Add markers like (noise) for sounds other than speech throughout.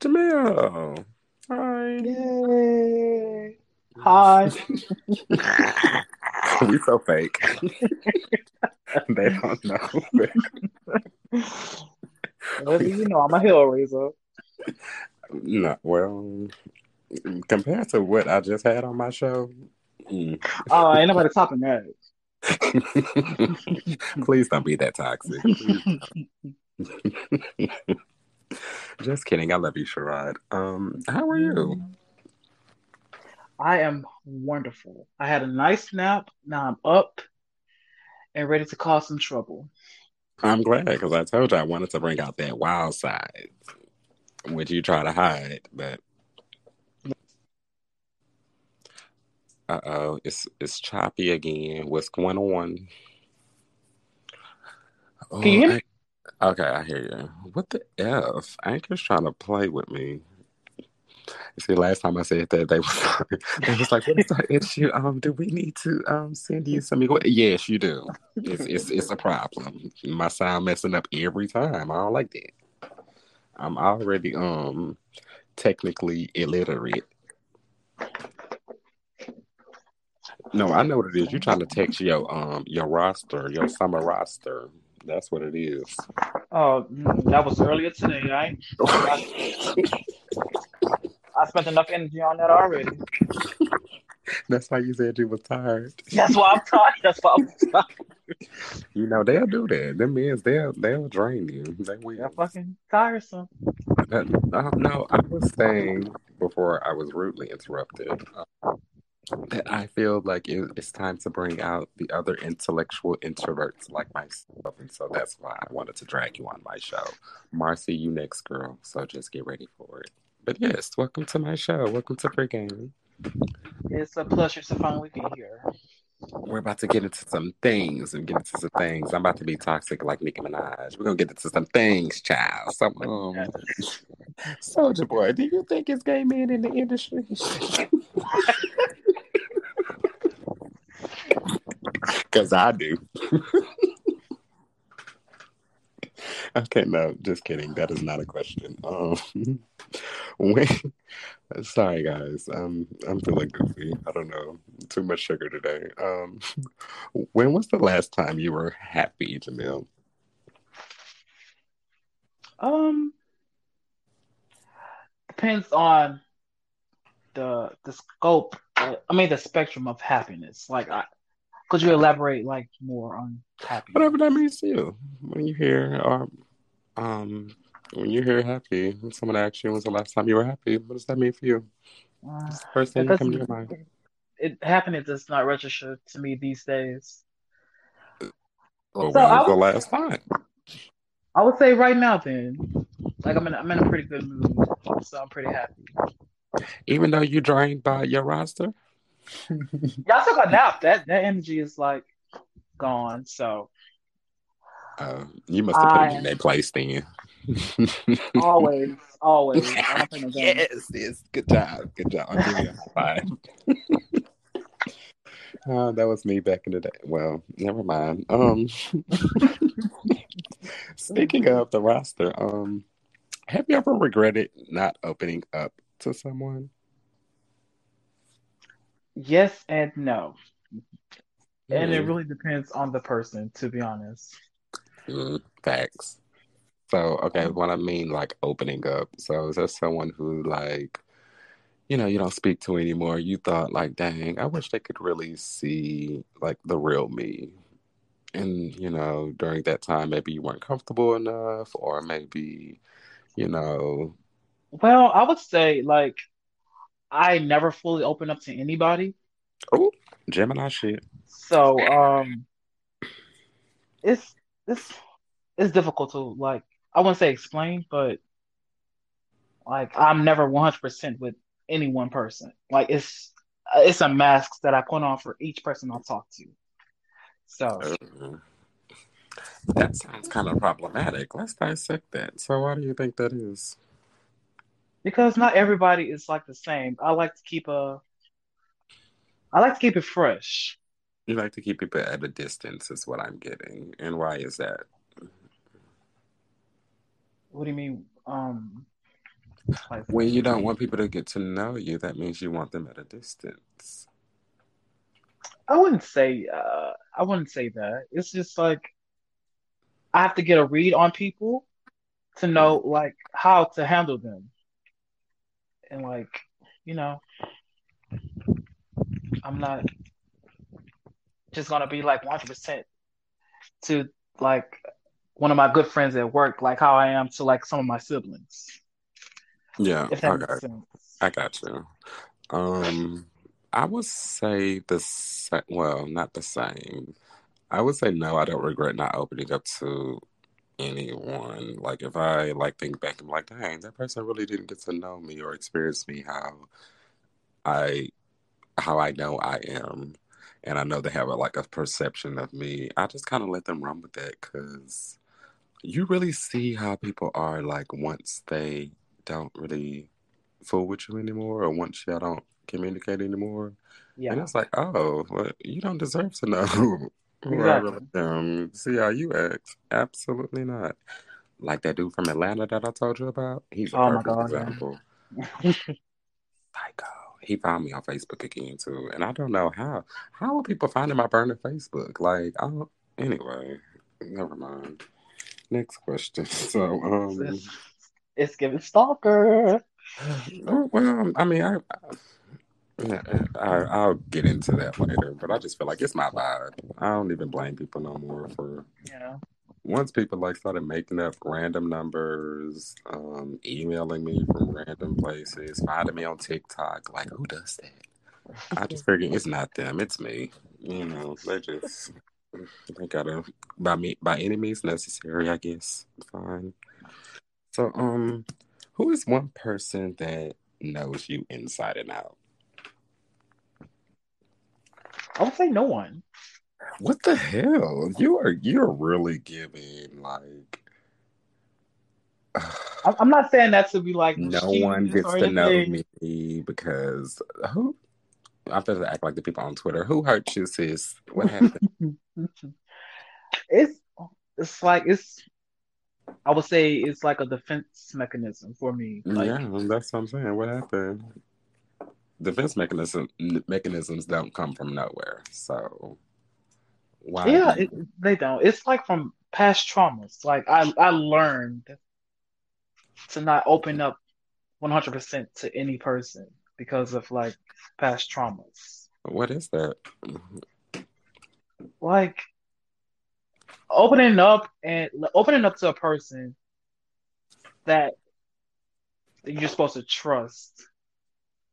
Jamil. Hi. Yay. Hi. (laughs) we so fake. (laughs) they don't know. Well, you know, I'm a hill raiser. no, well, compared to what I just had on my show, mm. Oh, ain't nobody topping that. (laughs) please don't be that toxic. Just kidding. I love you, Sherrod. Um, how are you? I am wonderful. I had a nice nap. Now I'm up and ready to cause some trouble. I'm glad because I told you I wanted to bring out that wild side, which you try to hide, but uh oh, it's it's choppy again. What's going on? Can you hear me? Okay, I hear you. What the f? Anchor's trying to play with me. See, last time I said that, they (laughs) was they was like, "What is our issue? Um, do we need to um send you some?" Yes, you do. It's it's it's a problem. My sound messing up every time. I don't like that. I'm already um technically illiterate. No, I know what it is. You're trying to text your um your roster, your summer roster. That's what it is. Oh, that was earlier today. I, (laughs) I spent enough energy on that already. That's why you said you was tired. That's why I'm tired. That's why I'm tired. (laughs) You know they'll do that. Them men, they'll they'll drain you. They will. They're fucking tiresome. Uh, no, I was saying before I was rudely interrupted. Uh, that I feel like it, it's time to bring out the other intellectual introverts like myself, and so that's why I wanted to drag you on my show, Marcy. You next, girl. So just get ready for it. But yes, welcome to my show. Welcome to Pregame. It's a pleasure to finally be here. We're about to get into some things and get into some things. I'm about to be toxic like Nicki Minaj. We're gonna get into some things, child. Some um, (laughs) Soldier Boy. Do you think it's gay men in the industry? (laughs) Because I do. (laughs) okay, no, just kidding. That is not a question. Um, (laughs) when, (laughs) sorry guys, um, I'm feeling goofy. I don't know, too much sugar today. Um, when was the last time you were happy, Jamil? Um, depends on the the scope. I mean, the spectrum of happiness. Like, I could you elaborate like more on happy? Whatever that means to you. When you hear, or um, when you hear happy, someone asks you, "When's the last time you were happy?" What does that mean for you? Uh, first thing it that comes to your mind? It happiness does not register to me these days. Well, So when I was the last time? I would say right now then, like I'm in I'm in a pretty good mood, so I'm pretty happy. Even though you drained by your roster? (laughs) Y'all took a nap. That that energy is like gone. So Uh, you must have put I them in their place then. (laughs) always, always. I don't play no games. yes, yes. Good job. Good job. I'll give you a. Uh, (laughs) that was me back in the day. Well, never mind. Um, speaking of the roster, um, have you ever regretted not opening up to someone? Yes and no. And it Mm, really depends on the person, to be honest. mm, facts. So, okay, what I mean, like opening up. So, is there someone who, like, you know, you don't speak to anymore? You thought, like, dang, I wish they could really see, like, the real me. And, you know, during that time, maybe you weren't comfortable enough, or maybe, you know, Well, I would say like I never fully open up to anybody. oh, Gemini shit. So um it's it's it's difficult to like I wouldn't say explain, but like I'm never 100% with any one person. Like it's it's a mask that I put on for each person I talk to. So Uh, that sounds kind of problematic. Let's dissect that. So, why do you think that is? Because not everybody is like the same. I like to keep a I like to keep it fresh. You like to keep people at a distance, is what I'm getting. And why is that? What do you mean? Um Like, When you don't want people to get to know you, that means you want them at a distance. I wouldn't say uh I wouldn't say that. It's just like I have to get a read on people to know like how to handle them. And like, you know, I'm not just gonna be like 100% to like one of my good friends at work, like how I am to like some of my siblings, Yeah, if that okay. makes sense. I got you. Um, I would say the same. Well, not the same. I would say no. I don't regret not opening up to anyone. Like if I like think back, I'm like, dang, that person really didn't get to know me or experience me how I how I know I am, and I know they have a, like a perception of me. I just kind of let them run with that because you really see how people are like once they don't really fool with you anymore, or once y'all don't communicate anymore. Yeah. And it's like, oh, well, you don't deserve to know (laughs) exactly. am. See how you act? Absolutely not. Like that dude from Atlanta that I told you about. He's a Oh perfect God, example. (laughs) Psycho. He found me on Facebook again too, and I don't know how. How are people finding my burner Facebook? Like, I don't. Anyway, never mind. Next question. (laughs) So, um, it's, it's giving stalker. oh, well, I mean, I, Yeah, I, I'll get into that later, but I just feel like it's my vibe. I don't even blame people no more for Yeah. once people like started making up random numbers, um, emailing me from random places, finding me on TikTok. Like, who does that? I just (laughs) figured it's not them, it's me. You know, they just they gotta by me by any means necessary, I guess. Fine. So, um, who is one person that knows you inside and out? I would say no one. What the hell? You are you're really giving like I'm, not saying that to be like no one gets to know me because who I'm supposed to act like the people on Twitter. Who hurt you, sis? What happened? (laughs) it's it's like it's I would say it's like a defense mechanism for me. Like yeah, that's what I'm saying. What happened? Defense mechanism mechanisms don't come from nowhere. So why yeah, it, they don't. It's like from past traumas. Like I I learned to not open up 100% to any person because of like past traumas. what is that? Like opening up and opening up to a person that you're supposed to trust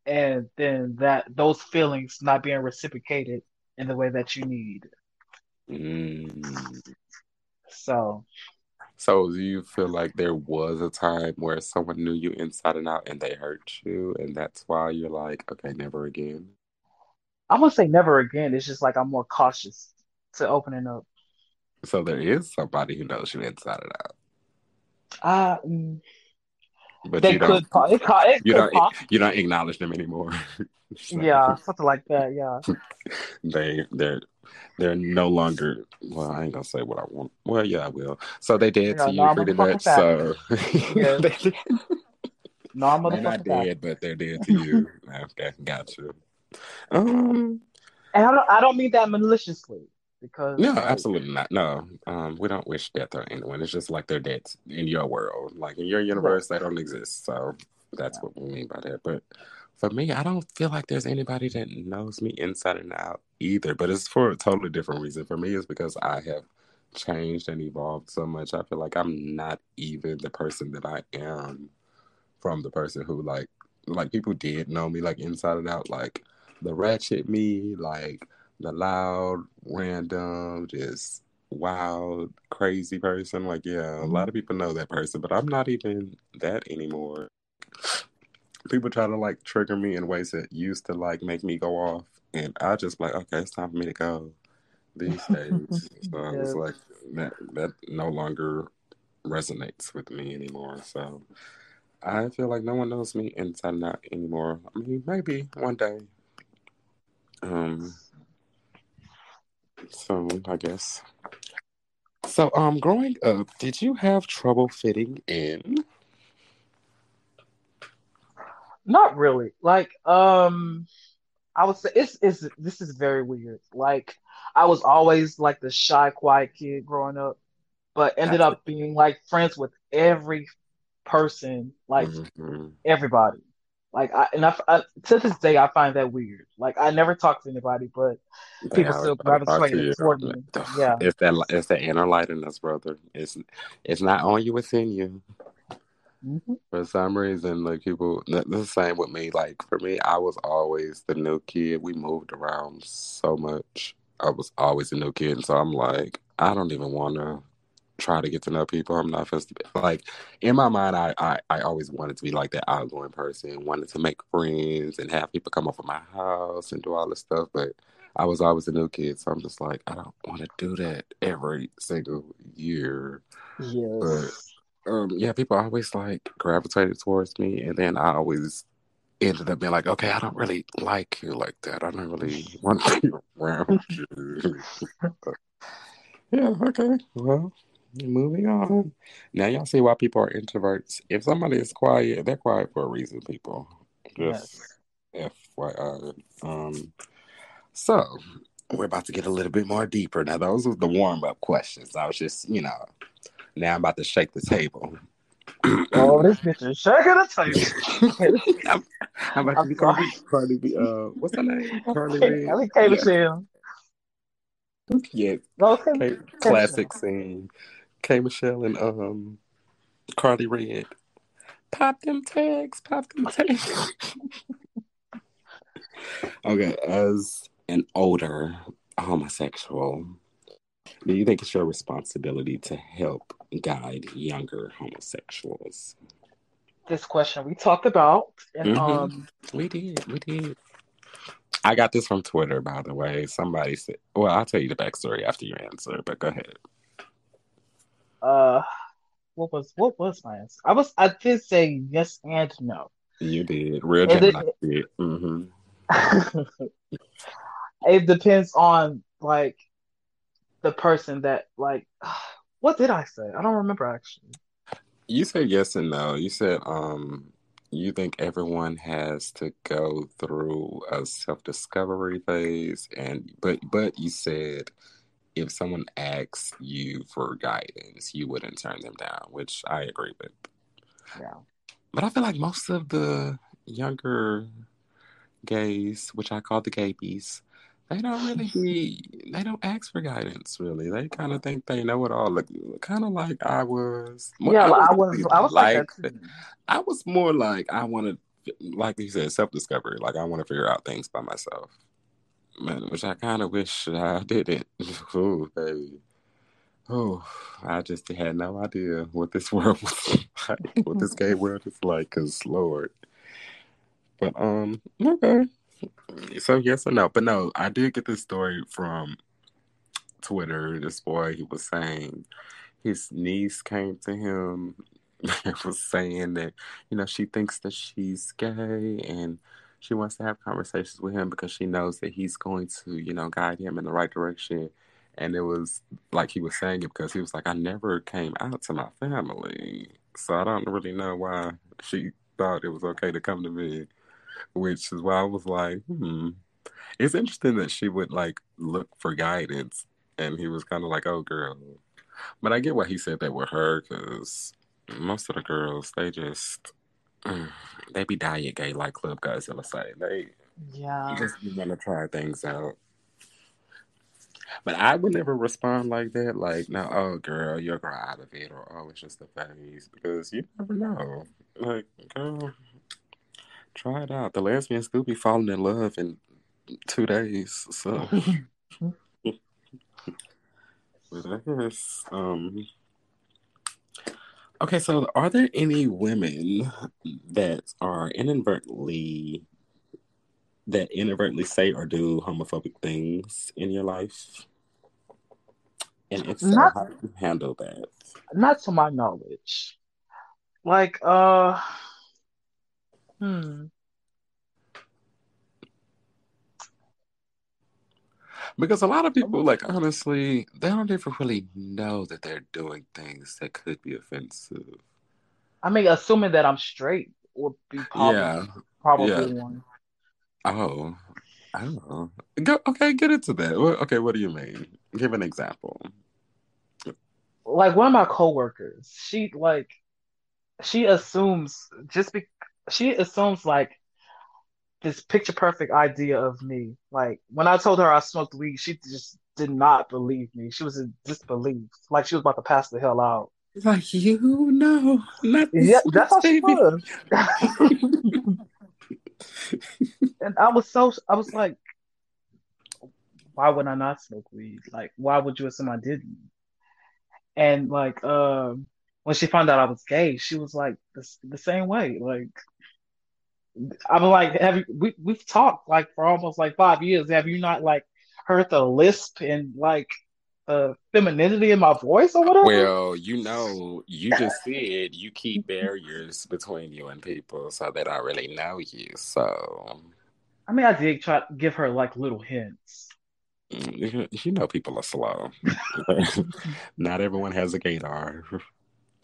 and then that those feelings not being reciprocated in the way that you need. Mm. So So do you feel like there was a time where someone knew you inside and out and they hurt you and that's why you're like, okay, never again? I wouldn't say never again. It's just like I'm more cautious to opening up. So there is somebody who knows you inside and out. Uh, But they you don't could, po- it, it you don't you don't acknowledge them anymore. (laughs) So yeah, something like that. Yeah, (laughs) they they're they're no longer well, I ain't gonna say what I want. Well, yeah, I will. So they did to you pretty much. So (laughs) they, no, I'm they're not dead, but they're dead to you. Okay, got you. Um And I don't, I don't mean that maliciously because No, like, absolutely not. No, um, we don't wish death on anyone. It's just like they're dead in your world, like in your universe, they don't exist. So that's yeah. what we mean by that. But for me, I don't feel like there's anybody that knows me inside and out either. But it's for a totally different reason. For me, it's because I have changed and evolved so much. I feel like I'm not even the person that I am from the person who like like people did know me like inside and out, like the ratchet me, like the loud, random, just wild, crazy person. Like, yeah, a lot of people know that person, but I'm not even that anymore. People try to like trigger me in ways that used to like make me go off, and I just like, okay, it's time for me to go these days. (laughs) So I was like, that that no longer resonates with me anymore. So I feel like no one knows me inside and out anymore. I mean, maybe one day. Um, so I guess. So, um, growing up, did you have trouble fitting in? Not really. Like, um, I would say it's it's this is very weird. Like, I was always like the shy, quiet kid growing up, but ended up being like friends with every person, like hmm everybody. Like, I and I, I to this day I find that weird. Like, I never talk to anybody, but They people still try to talk to you. toward me. Yeah. (laughs) It's that it's that inner light in us, brother. It's it's not on you, it's in you. hmm For some reason, like people, the the same with me. Like for me, I was always the new kid. We moved around so much. I was always a new kid, and so I'm like, I don't even want to try to get to know people. I'm not supposed to be like in my mind. I, I I always wanted to be like that outgoing person. Wanted to make friends and have people come over my house and do all this stuff. But I was always a new kid, so I'm just like, I don't want to do that every single year. But um, yeah, people always like gravitated towards me, and then I always ended up being like, okay, I don't really like you like that. I don't really want to be around (laughs) you. yeah, okay. Well, moving on. Now y'all see why people are introverts. If somebody is quiet, they're quiet for a reason, people. Just Yes. FYI. Um, so we're about to get a little bit more deeper. Now, those were the warm up questions. I was just, you know, now I'm about to shake the table. (clears throat) Oh, this bitch is shaking the table. (laughs) I'm, I'm about to be. Cardi, Cardi B. Uh, what's her name? (laughs) Carly I Red. think K Yeah, yeah. No, K, K, K classic scene. K Michelle and um Karlie Redd. Pop them tags. Pop them tags. okay, as an older homosexual, do you think it's your responsibility to help guide younger homosexuals? This question we talked about, and hmm um, We did. We did. I got this from Twitter, by the way. Somebody said, well, I'll tell you the backstory after you answer, but go ahead. Uh, what was what was my answer? I was I did say yes and no. You did. Real Gemini it did. hmm (laughs) it depends on like the person that like (sighs) what did I say? I don't remember actually. You said yes and no. You said um you think everyone has to go through a self-discovery phase and but but you said if someone asks you for guidance, you wouldn't turn them down, which I agree with. Yeah. But I feel like most of the younger gays, which I call the gaybies, they don't really be they don't ask for guidance really. They kind of think they know it all. Like kind of like I was. Yeah, I like, I was was I was like like. I was more like I want to, like you said, self discovery. Like I want to figure out things by myself, man. Which I kind of wish I didn't. (laughs) Ooh, baby. Oh, I just had no idea what this (laughs) world was like, what this gay world is like. Cause Lord, but um, okay. So yes or no? But no, I did get this story from Twitter. This boy, he was saying his niece came to him (laughs) and was saying that you know she thinks that she's gay and she wants to have conversations with him because she knows that he's going to you know guide him in the right direction. And it was like he was saying it because he was like, I never came out to my family, so I don't really know why she thought it was okay to come to me which is why I was like, hmm. It's interesting that she would like look for guidance, and he was kind of like, "Oh, girl." But I get why he said that with her, because most of the girls they just mm, (sighs) they be diet gay, like Club Godzilla say. They Yeah. just want to try things out. But I would never respond like that, like, "No, oh, girl, you're grow out of it," or "Oh, it's just the phase," because you never know. Like, girl, try it out. The lesbians do be falling in love in two days. So, (laughs) but I guess, um, okay. So, are there any women that are inadvertently that inadvertently say or do homophobic things in your life? And if so, Not how do you handle that? not to my knowledge. Like uh hmm. Because a lot of people, oh. like honestly, they don't even really know that they're doing things that could be offensive. I mean assuming that I'm straight would be probably Yeah, probably Yeah. one. Oh, I don't know. Go, okay, get into that. Okay, what do you mean? Give an example. Like one of my coworkers, she like she assumes just be she assumes like this picture perfect idea of me. Like when I told her I smoked weed, she just did not believe me. She was in disbelief, like she was about to pass the hell out. Like you know, not Yeah, that's how she was. (laughs) and I was so I was like, why would I not smoke weed? Like, why would you assume I didn't? And like, um, when she found out I was gay, she was like the, the same way. Like, I'm like, have you? We we've talked like for almost like five years. Have you not like heard the lisp and like the femininity in my voice or whatever? Well, you know, you just said you keep barriers between you and people so they don't really know you. So, I mean, I did try to give her like little hints. mm, you know, people are slow. (laughs) Not everyone has a gaydar.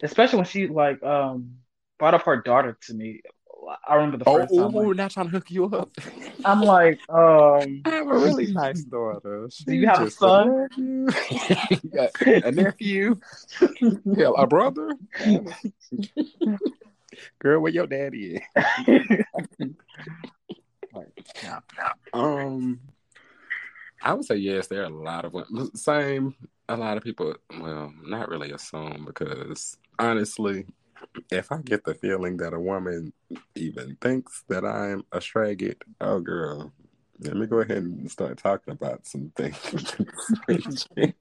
especially when she like um brought up her daughter to me. I remember the Oh, first time. ooh, like, not trying to hook you up. (laughs) I'm like, um, (laughs) I have a really (laughs) nice daughter. Do you have a just son? nephew. A nephew? Hell, a brother? Girl, where your daddy at? yeah. Um, I would say yes. There are a lot of. Same. A lot of people. Well, not really assume because honestly, if I get the feeling that a woman even thinks that I'm a straggot, oh girl, let me go ahead and start talking about some things. (laughs)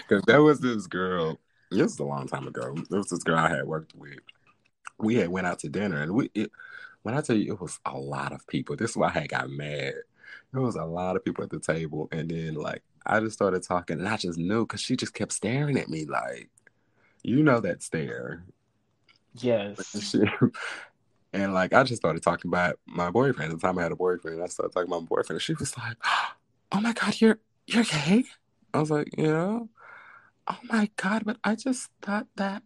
Because there was this girl. This was a long time ago. There was this girl I had worked with. We had went out to dinner, and we. It, when I tell you, it was a lot of people. This is why I got mad. There was a lot of people at the table, and then like I just started talking, and I just knew because she just kept staring at me like, you know that stare. Yes. (laughs) And like I just started talking about my boyfriend. At the time I had a boyfriend, I started talking about my boyfriend. And she was like, "Oh my god, you're you're gay?" I was like, "Yeah." Oh my god, but I just thought that.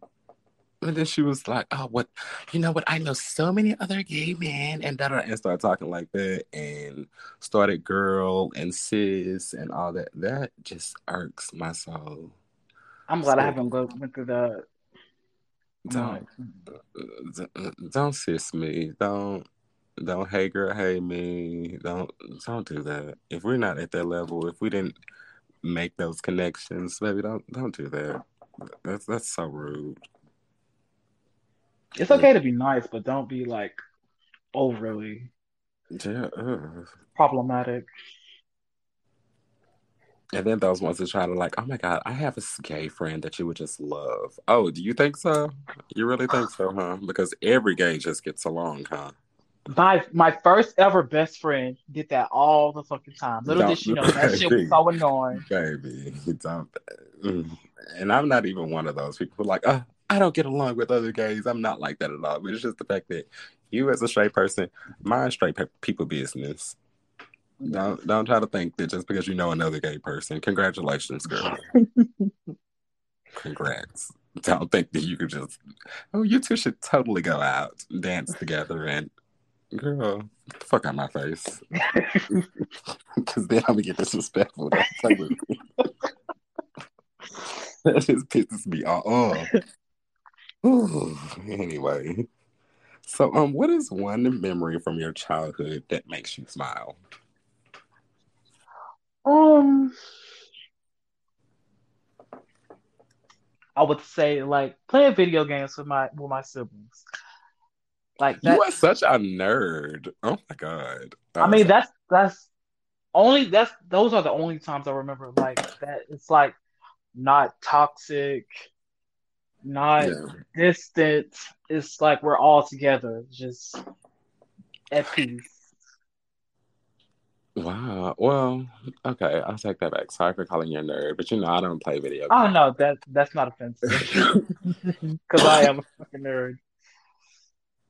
And then she was like, "Oh, what? You know what? I know so many other gay men," and da, and started talking like that, and started girl and sis and all that. That just irks my soul. I'm glad I haven't go, went through that. Don't don't sis me. Don't don't hey girl, hey me. Don't don't do that. If we're not at that level, if we didn't make those connections, baby, don't don't do that. That's that's so rude. it's okay to be nice, but don't be like overly Yeah. ugh. problematic. And then those ones that try to like, oh my god, I have a gay friend that you would just love. Oh, do you think so? You really think (sighs) so, huh? Because every gay just gets along, huh? My my first ever best friend did that all the fucking time. Little did she (laughs) know that shit was so annoying. Baby, don't. mm. And I'm not even one of those people who like, oh, I don't get along with other gays. I'm not like that at all. But it's just the fact that you, as a straight person, mind straight pe- people business. Don't don't try to think that just because you know another gay person, congratulations, girl. Congrats. Don't think that you could just, oh, you two should totally go out, dance together, and girl, fuck out my face. (laughs) Because then I'm gonna get disrespectful. (laughs) That just pisses me off. Ooh, anyway, so um, what is one memory from your childhood that makes you smile? Um, I would say like playing video games with my with my siblings. Like that. you are such a nerd. Oh my god. I mean, that's that's only that's those are the only times I remember like that. It's like not toxic, not yeah. distant. It's like we're all together, just at peace. Wow. Well, okay, I'll take that back. Sorry for calling you a nerd, but you know I don't play video games. Oh no, that that's not offensive (laughs) (laughs) because I am a fucking nerd.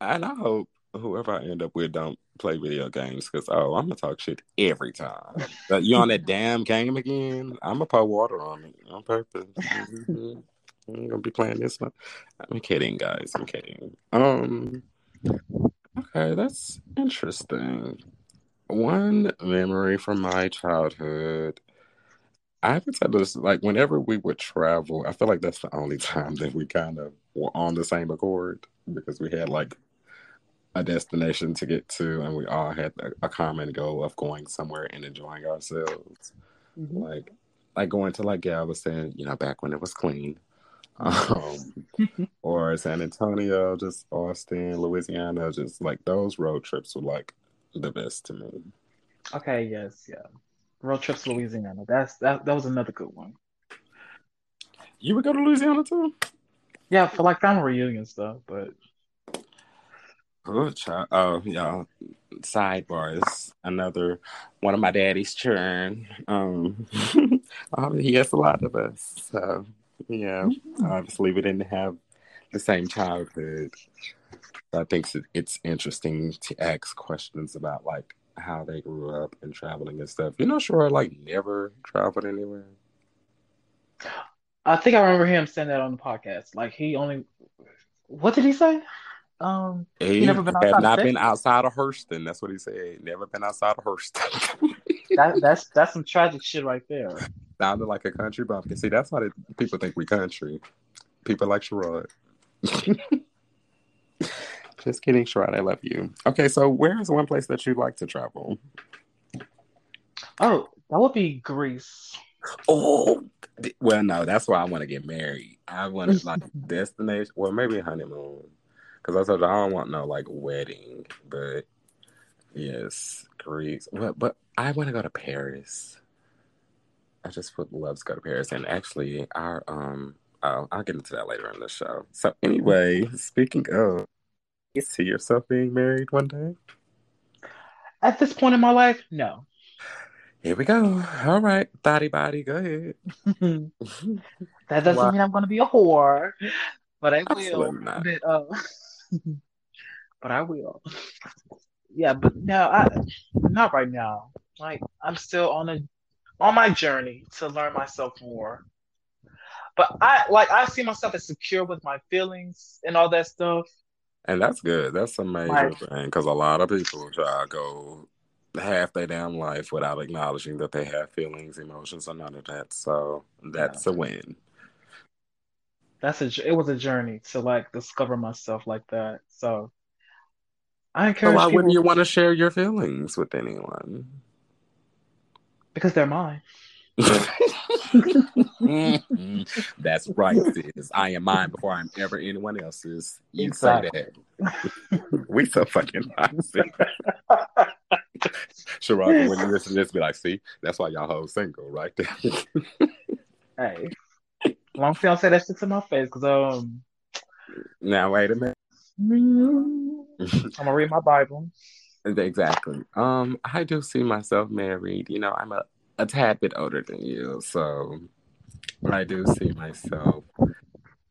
And I hope whoever I end up with don't play video games because oh, I'm gonna talk shit every time. But you on that damn game again? I'm gonna pour water on it on purpose. I'm gonna be playing this one. I'm kidding, guys. I'm kidding. Um. Okay, that's interesting. One memory from my childhood. I have to tell this, like, whenever we would travel, I feel like that's the only (laughs) time that we kind of were on the same accord because we had like a destination to get to, and we all had a, a common goal of going somewhere and enjoying ourselves. Mhm. Like, like going to like Galveston, you know, back when it was clean, (laughs) um, (laughs) or San Antonio, just Austin, Louisiana, just like those road trips were like the best to me. Okay, yes, yeah. Road trips to Louisiana. That's that. That was another good one. You would go to Louisiana too? Yeah, for like family reunion stuff. But Oh, child. oh, yeah. Sidebars. Another one of my daddy's churn. Um, (laughs) um, he has a lot of us. So, yeah, obviously we didn't have the same childhood. I think it's- interesting to ask questions about like how they grew up and traveling and stuff. You know, sure, like never traveled anywhere. I think I remember him saying that on the podcast. Like he only, what did he say? Um, He never been have outside of not been outside of Houston. That's what he said. Never been outside of Houston. (laughs) that that's that's some tragic shit right there. Sounded like a country bumpkin. See, that's why they, people think we country. People like Sherrod. (laughs) Just kidding, Sherrod. I love you. Okay, so where is one place that you'd like to travel? Oh, that would be Greece. Oh, well, no, that's why I want to get married. I want to (laughs) like destination. Well, maybe honeymoon, because I told you I don't want no like wedding. But yes, Greece. Well, but I want to go to Paris. I just would love to go to Paris, and actually, our um, oh, I'll get into that later in the show. So anyway, speaking of, you see yourself being married one day? At this point in my life, no. Here we go. All right, thotty body, go ahead. (laughs) That doesn't Wow. mean I'm gonna be a whore, but I will. But, uh, (laughs) but I will. Yeah, but no, I not right now. Like I'm still on a on my journey to learn myself more. But I like I see myself as secure with my feelings and all that stuff. And that's good. That's a major thing because a lot of people try to go half their damn life without acknowledging that they have feelings, emotions, or none of that. So that's a win. That's a it was a journey to like discover myself like that. So I So encourage why wouldn't you want to share your feelings with anyone? because they're mine. (laughs) That's right, sis. I am mine before I'm ever anyone else's. You Exactly. say that. (laughs) we so fucking toxic. (laughs) Sharaka, when you listen to this, be like, see, that's why y'all hoes single, right. Hey, long as don't say that shit to my face, because um, now, wait a minute. I'm gonna read my Bible. Exactly. Um, I do see myself married. You know, I'm a, a tad bit older than you, so I do see myself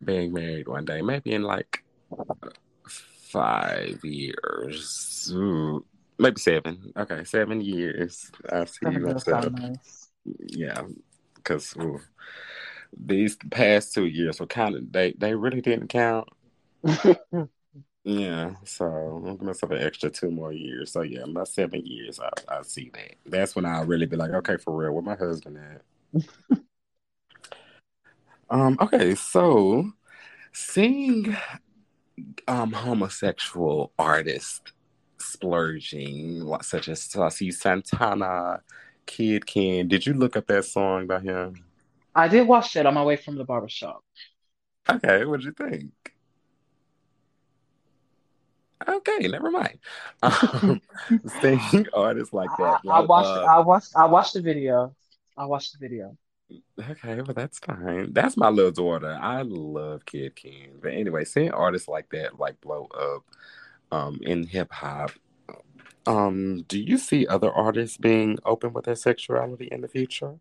being married one day, maybe in like five years, Ooh, maybe seven. Okay, seven years. I see Seven myself. nice. Yeah, because these past two years were kind of they they really didn't count. (laughs) Yeah, so I'm gonna give myself an extra two more years. So yeah, about seven years, I I see that. That's when I'll really be like, okay, for real, where my husband at? (laughs) um, okay, so seeing um homosexual artists splurging, such as Saucy Santana, Kidd Kenn. Did you look up that song by him? I did watch that on my way from the barbershop. Okay, what'd you think? Okay, never mind. (laughs) Um, (laughs) seeing artists like I, that, I watched. uh, I watched. I watched the video. I watched the video. Okay, well that's fine. That's my little daughter. I love Kidd Kenn. But anyway, seeing artists like that like blow up um in hip hop, um, do you see other artists being open with their sexuality in the future?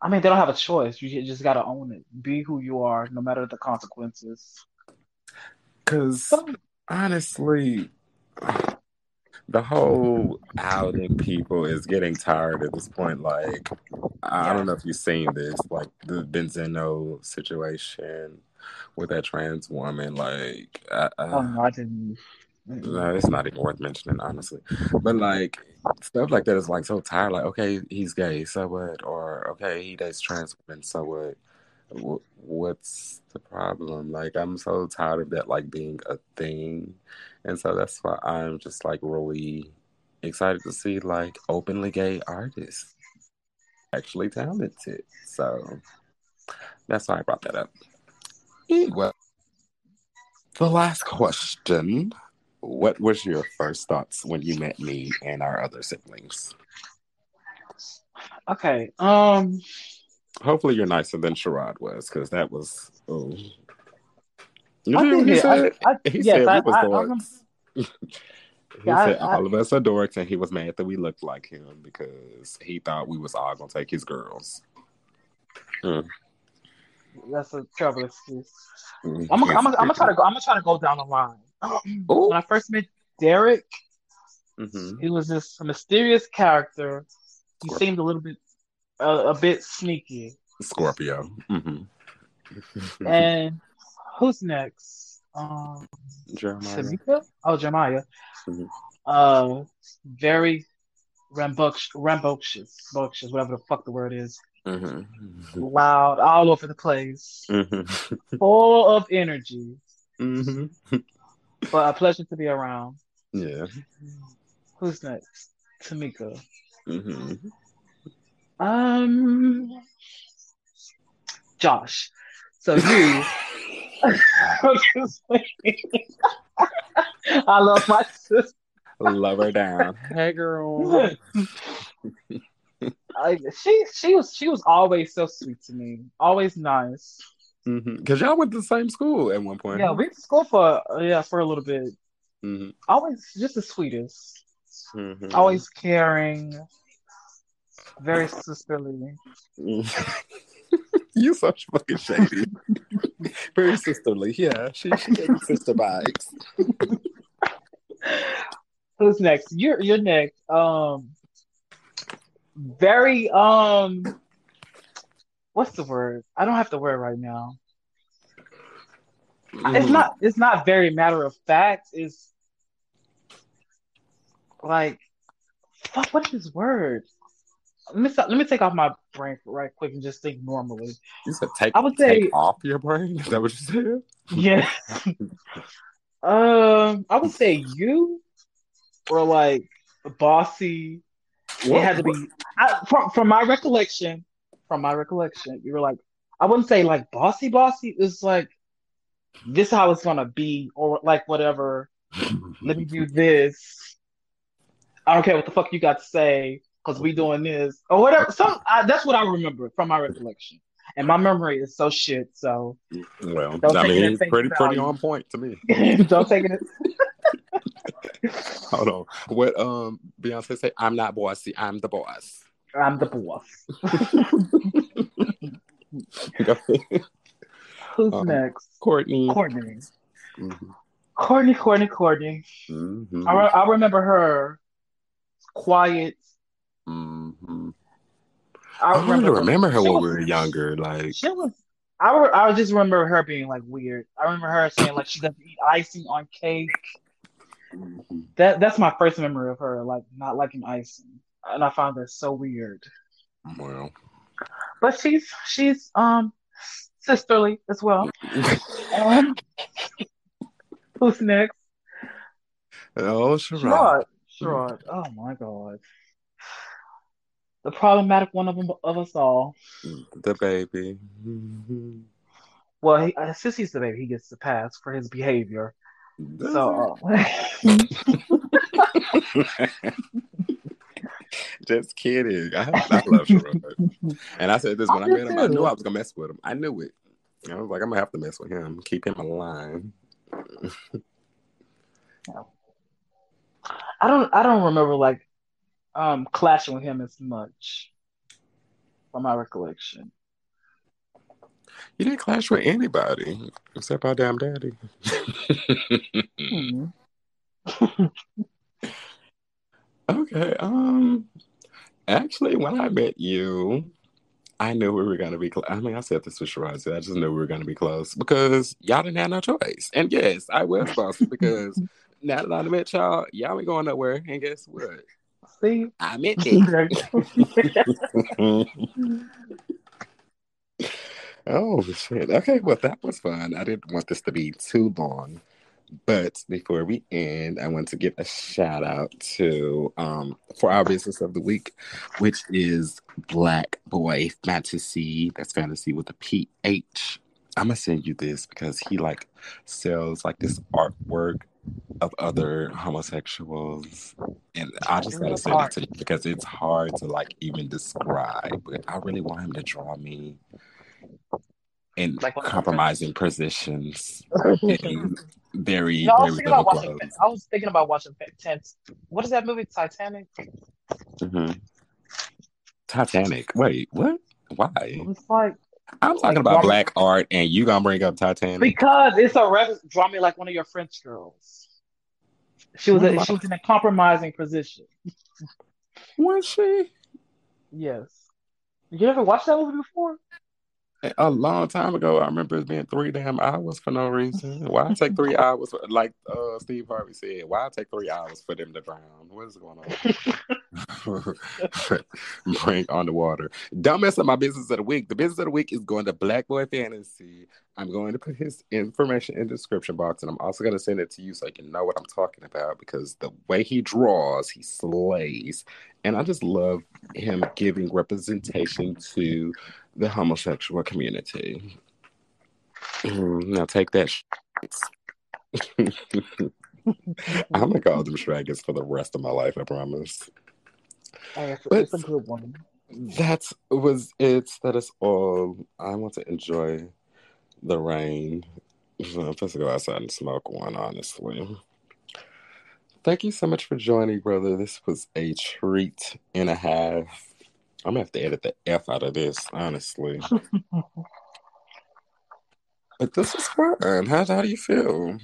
I mean, they don't have a choice. You just gotta own it. Be who you are, no matter the consequences. Cause honestly, the whole outing people is getting tired at this point. Like, I, don't know if you've seen this, like the Benzino situation with that trans woman. Like, I, I, Oh I didn't. No, it's not even worth mentioning, honestly. But like stuff like that is like so tired. Like, okay, he's gay, so what? Or okay, he dates trans women, so what? What's the problem? Like, I'm so tired of that like being a thing, and so that's why I'm just like really excited to see like openly gay artists actually talented. So that's why I brought that up. Well, the last question what was your first thoughts when you met me and our other siblings? Okay. Um. Hopefully, you're nicer than Sherrod was, because that was. Oh. You he said? I, I, he yes, said I, we was I, dorks. (laughs) he Yeah, said all of us are dorks, and he was mad that we looked like him because he thought we was all gonna take his girls. Mm. That's a terrible excuse. Mm. I'm gonna, I'm gonna, I'm gonna try to go. I'm gonna try to go down the line. (clears throat) Ooh. When I first met Derek, Mhm. he was this mysterious character. He seemed a little bit, uh, a bit sneaky. Scorpio. (laughs) hmm And who's next? Um, Jeremiah. Tamika? Oh, Jeremiah. Mhm. Uh, very rambunctious, rambunctious, rambunctious, whatever the fuck the word is. hmm Loud, all over the place, hmm (laughs) full of energy, hmm but a pleasure to be around. Yeah. Who's next? Tamika. hmm Um, Josh. So you. (laughs) I love my sister. Love her down. Hey, girl. (laughs) I, she she was she was always so sweet to me. Always nice. Because y'all went to the same school at one point. Yeah, we went to school for yeah for a little bit. hmm Always just the sweetest. hmm Always caring. Very sisterly. (laughs) you such fucking shady. Very sisterly. Yeah, she, she gave me sister vibes. (laughs) Who's next? You're you're next. Um, very um, what's the word? I don't have the word right now. It's Mhm. not. It's not very matter of fact. It's like, fuck. What is this word? Let me stop, let me take off my brain right quick and just think normally. You said take, I would say- take off your brain? Is that what you said? Yeah. (laughs) um, I would say you or like bossy. It had to be I, from from my recollection. From my recollection, you were like, I wouldn't say like bossy, bossy. It's like this is how it's gonna be, or like whatever. (laughs) Let me do this. I don't care what the fuck you got to say because we doing this or whatever. So I, that's what I remember from my recollection, and my memory is so shit. So Well, I mean, at he's face pretty pretty on point to me. (laughs) don't take it. Hold on. What um Beyonce say? I'm not bossy. I'm the boss. I'm the boss. (laughs) Who's Um, next? Courtney. Courtney. Mhm. Courtney, Courtney, Courtney. Mhm. I, re- I remember her quiet. Mhm. I I remember, remember, her when was- we were younger. Like, She was. I, re- I just remember her being like weird. I remember her saying like she doesn't eat icing on cake. mhm. That that's my first memory of her, like not liking icing, and I found that so weird. well, But she's she's um sisterly as well. (laughs) Um, who's next? oh, Sherrod. Sherrod. Sherrod. Oh my god. The problematic one of them, of us all. the baby. Well, he, uh, since he's the baby, he gets the pass for his behavior. Does So, uh. (laughs) Just kidding. I, I love Sherrod. And I said this when I I met him. I knew I was gonna mess with him. I knew it. I was like, I'm gonna have to mess with him. Keep him alive. (laughs) I don't I don't remember like um clashing with him as much from my recollection. You didn't clash with anybody except our damn daddy. Hmm. (laughs) okay. Um. Actually, when I met you, I knew we were gonna be. Cl- I mean, I said this with Shirazi. I just knew we were gonna be close because y'all didn't have no choice. And yes, I was bossy because (laughs) now that I met y'all, y'all ain't going nowhere. And guess what? See, I meant it. oh shit. Okay, well that was fun. I didn't want this to be too long. But before we end, I want to give a shout out to um for our business of the week, which is Black Boy Phantasy. That's fantasy with a PH. I'm gonna send you this because he like sells like this artwork of other homosexuals, and I just gotta say that to you because it's hard to like even describe. But I really want him to draw me in Like compromising positions, (laughs) in very No, I was very thinking about watching. I was thinking about watching Tense. What is that movie? Titanic. Mhm. Titanic. Wait, what? Why? It's like I'm talking Like, about black art, and you gonna bring up Titanic? because it's a reference. Draw me like one of your French girls. She was a, she was in a compromising position. Was she? Yes. You ever watched that movie before? A long time ago, I remember it being three damn hours for no reason. Why take three hours? For, like uh, Steve Harvey said, why take three hours for them to drown? What is going on? (laughs) (laughs) Bring on the water. Don't mess up my business of the week. The business of the week is going to Black Boy Phantasy. I'm going to put his information in the description box, and I'm also going to send it to you so you can know what I'm talking about because the way he draws, he slays. And I just love him giving representation to the homosexual community. Mm, Now take that. sh- (laughs) I'm gonna call them dragons for the rest of my life. I promise. Oh, it's, a good one. That was it. That is all. I want to enjoy the rain. I'm supposed to go outside and smoke one. Honestly. Thank you so much for joining, brother. This was a treat and a half. I'm gonna have to edit the F out of this, honestly. (laughs) But this is fun. How, how do you feel?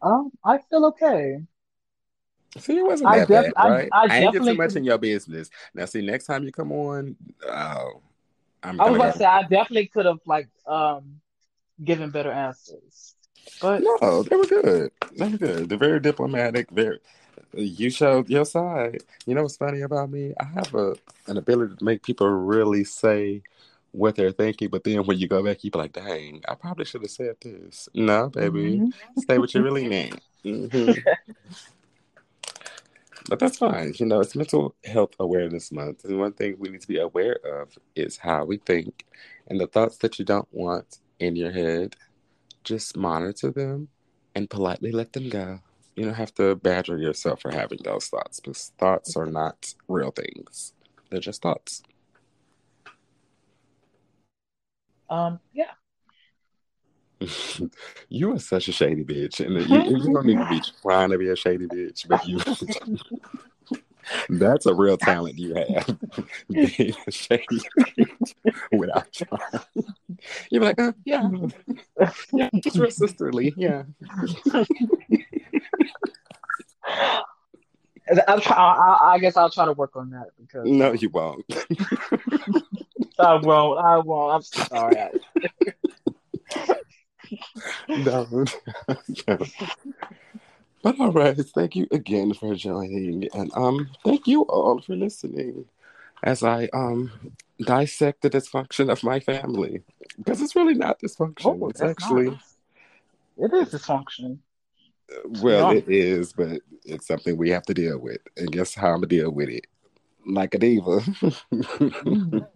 Um, I feel okay. See, it wasn't I that def- bad, I- right? I ain't get too much in your business. Now, see, next time you come on, oh, I'm I was about to say I definitely could have like um given better answers, but No, they were good. They were good. They're very diplomatic. Very. You showed your side. You know what's funny about me? I have a an ability to make people really say what they're thinking, but then when you go back, you be like, "Dang, I probably should have said this." No, baby, Mhm. say what you really meant. Mhm. (laughs) But that's fine. You know, it's Mental Health Awareness Month. And one thing we need to be aware of is how we think and the thoughts that you don't want in your head. Just monitor them and politely let them go. You don't have to badger yourself for having those thoughts because thoughts are not real things, they're just thoughts. um yeah. You are such a shady bitch. And you, you don't need to be trying to be a shady bitch, but you. (laughs) That's a real talent you have. (laughs) Being a shady bitch without trying. You're like, uh, yeah, yeah, just real sisterly, yeah. I'm try- I, I guess I'll try to work on that because No, you won't. I won't. I won't. I'm sorry. (laughs) no. no. But all right, thank you again for joining, and um, thank you all for listening as I um dissect the dysfunction of my family because it's really not dysfunction. Oh, it's actually not. It is dysfunction. well, Yeah. it is, but it's something we have to deal with, and guess how I'm gonna deal with it? Like a diva. (laughs)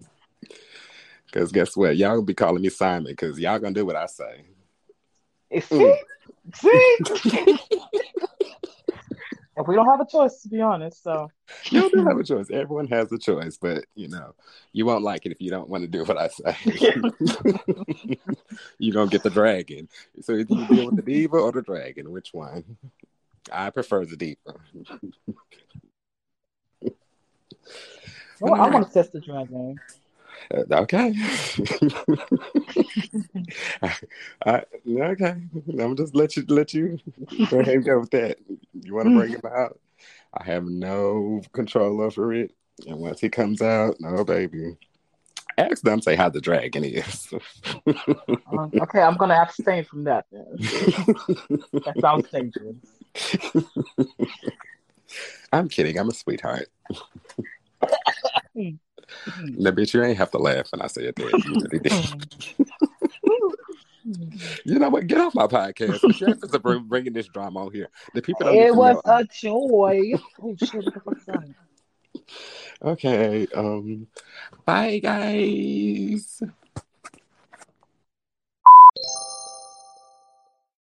Because guess what? Y'all gonna be calling me Simon because y'all gonna do what I say. See, mm. see. (laughs) and we don't have a choice, to be honest. So You don't have a (laughs) choice. Everyone has a choice, but you know, you won't like it if you don't want to do what I say. (laughs) You're gonna get the dragon. So either you deal with the diva or the dragon. Which one? I prefer the diva. well, I want to test the dragon. Uh, okay. (laughs) I, okay. I'm just let you let you go ahead and go with that. You want to bring him out? I have no control over it. And once he comes out, no baby. Ask them, say how the dragon is. (laughs) Um, okay, I'm gonna abstain from that. Then. that sounds dangerous. I'm kidding. I'm a sweetheart. Mm. Now, bitch, you ain't have to laugh when I said that. You really did. (laughs) You know what? Get off my podcast. The chef is bringing this drama on here. The people don't It was know. a joy. (laughs) Oh shit! What the fuck's that? Okay. Um. Bye, guys.